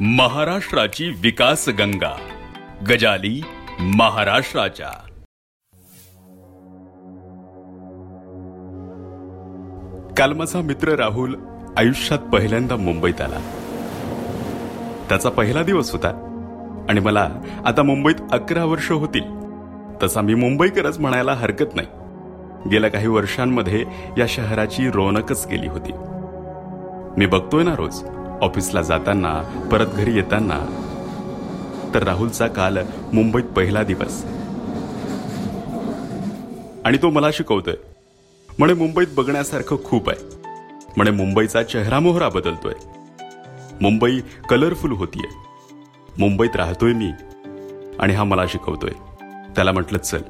महाराष्ट्राची विकास गंगा. गजाली महाराष्ट्राच्या. काल माझा मित्र राहुल आयुष्यात पहिल्यांदा मुंबईत आला. त्याचा पहिला दिवस होता. आणि मला आता मुंबईत अकरा वर्ष होतील. तसा मी मुंबईकरच म्हणायला हरकत नाही. गेल्या काही वर्षांमध्ये या शहराची रौनकच गेली होती. मी बघतोय ना रोज. ऑफिसला जाताना परत घरी येताना तर राहुलचा काल मुंबईत पहिला दिवस. आणि तो मला शिकवतोय. म्हणे मुंबईत बघण्यासारखं खूप आहे. म्हणे मुंबईचा चेहरा मोहरा बदलतोय. मुंबई कलरफुल होतीये. मुंबईत राहतोय मी. आणि हा मला शिकवतोय. त्याला म्हटलं चल.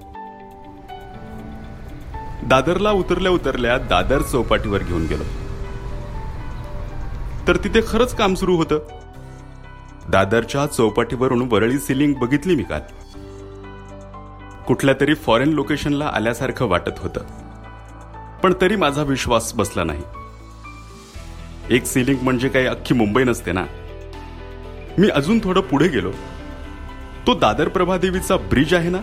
दादरला उतरल्या उतरल्या दादर चौपाटीवर घेऊन गेलो. तर तिथे खरंच काम सुरू होतं. दादरच्या चौपाटीवरून वरळी सिलिंग बघितली मी काल. कुठल्या तरी फॉरेन लोकेशनला आल्यासारखं वाटत होतं. पण तरी माझा विश्वास बसला नाही. एक सिलिंग म्हणजे काही अख्खी मुंबई नसते ना. मी अजून थोडं पुढे गेलो. तो दादर प्रभादेवीचा ब्रिज आहे ना?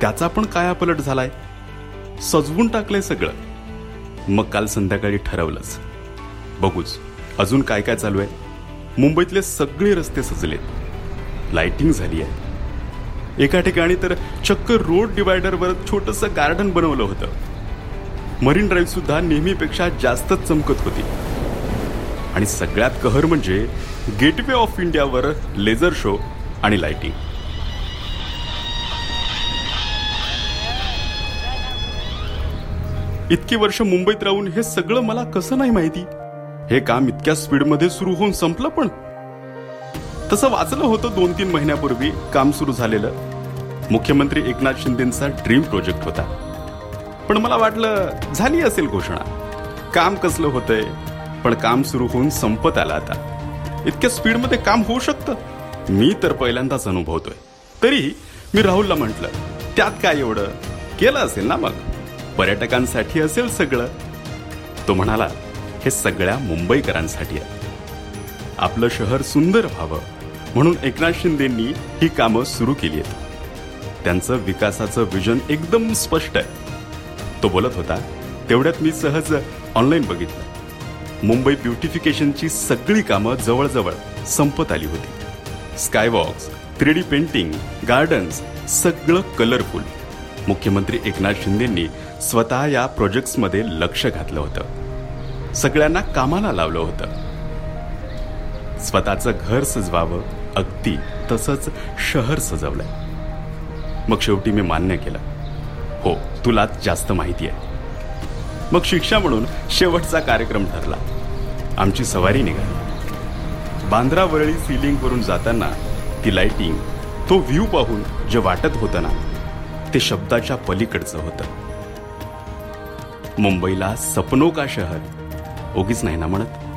त्याचा पण कायापलट झालाय. सजवून टाकलंय सगळं. मग काल संध्याकाळी ठरवलंच. बघूच. अजून काय काय चालू आहे? मुंबईतले सगळे रस्ते सजलेत. लाइटिंग झाली आहे. एका ठिकाणी तर चक्क रोड डिवायडरवर छोटस गार्डन बनवलं होतं. मरीन ड्राईव्ह सुद्धा नेहमीपेक्षा जास्तच चमकत होती. आणि सगळ्यात कहर म्हणजे गेटवे ऑफ इंडियावर लेझर शो आणि लाइटिंग इतकी वर्ष मुंबईत राहून हे सगळं मला कसं नाही माहिती? हे काम इतक्या स्पीडमध्ये सुरू होऊन संपलं पण. तसं वाचलं होतं दोन तीन महिन्यापूर्वी काम सुरू झालेलं. मुख्यमंत्री एकनाथ शिंदेचा ड्रीम प्रोजेक्ट होता. पण मला वाटलं झाली असेल घोषणा. काम कसलं होतंय पण काम सुरू होऊन संपत आलं आता. इतक्या स्पीडमध्ये काम होऊ शकतं? मी तर पहिल्यांदाच अनुभवतोय. तरी मी राहुलला म्हटलं त्यात काय एवढं? केलं असेल ना मग? पर्यटकांसाठी असेल सगळं. तो म्हणाला हे सगळ्या मुंबईकरांसाठी आहे. आपलं शहर सुंदर व्हावं म्हणून एकनाथ शिंदेंनी ही कामं सुरू केली आहेत. त्यांचं विकासाचं विजन एकदम स्पष्ट आहे. तो बोलत होता तेवढ्यात मी सहज ऑनलाईन बघितलं. मुंबई ब्युटिफिकेशनची सगळी कामं जवळजवळ संपत आली होती. Skywalks three D painting gardens सगळं कलरफुल मुख्यमंत्री एकनाथ शिंदेंनी स्वतः या प्रोजेक्ट्समध्ये लक्ष घातलं होतं. सगळ्यांना कामाला लावलं होतं. स्वतःचं घर सजवावं अगदी तसंच शहर सजवलंय. मग शेवटी मी मान्य केलं. हो तुला जास्त माहिती आहे. मग शिक्षा म्हणून शेवटचा कार्यक्रम ठरला. आमची सवारी निघाली. बांद्रावरळी सिलिंगवरून वरून जाताना ती लाइटिंग तो व्ह्यू पाहून जे वाटत होतं ना ते शब्दाच्या पलीकडचं होतं. मुंबईला सपनो का शहर ओगीच नाही ना म्हणत?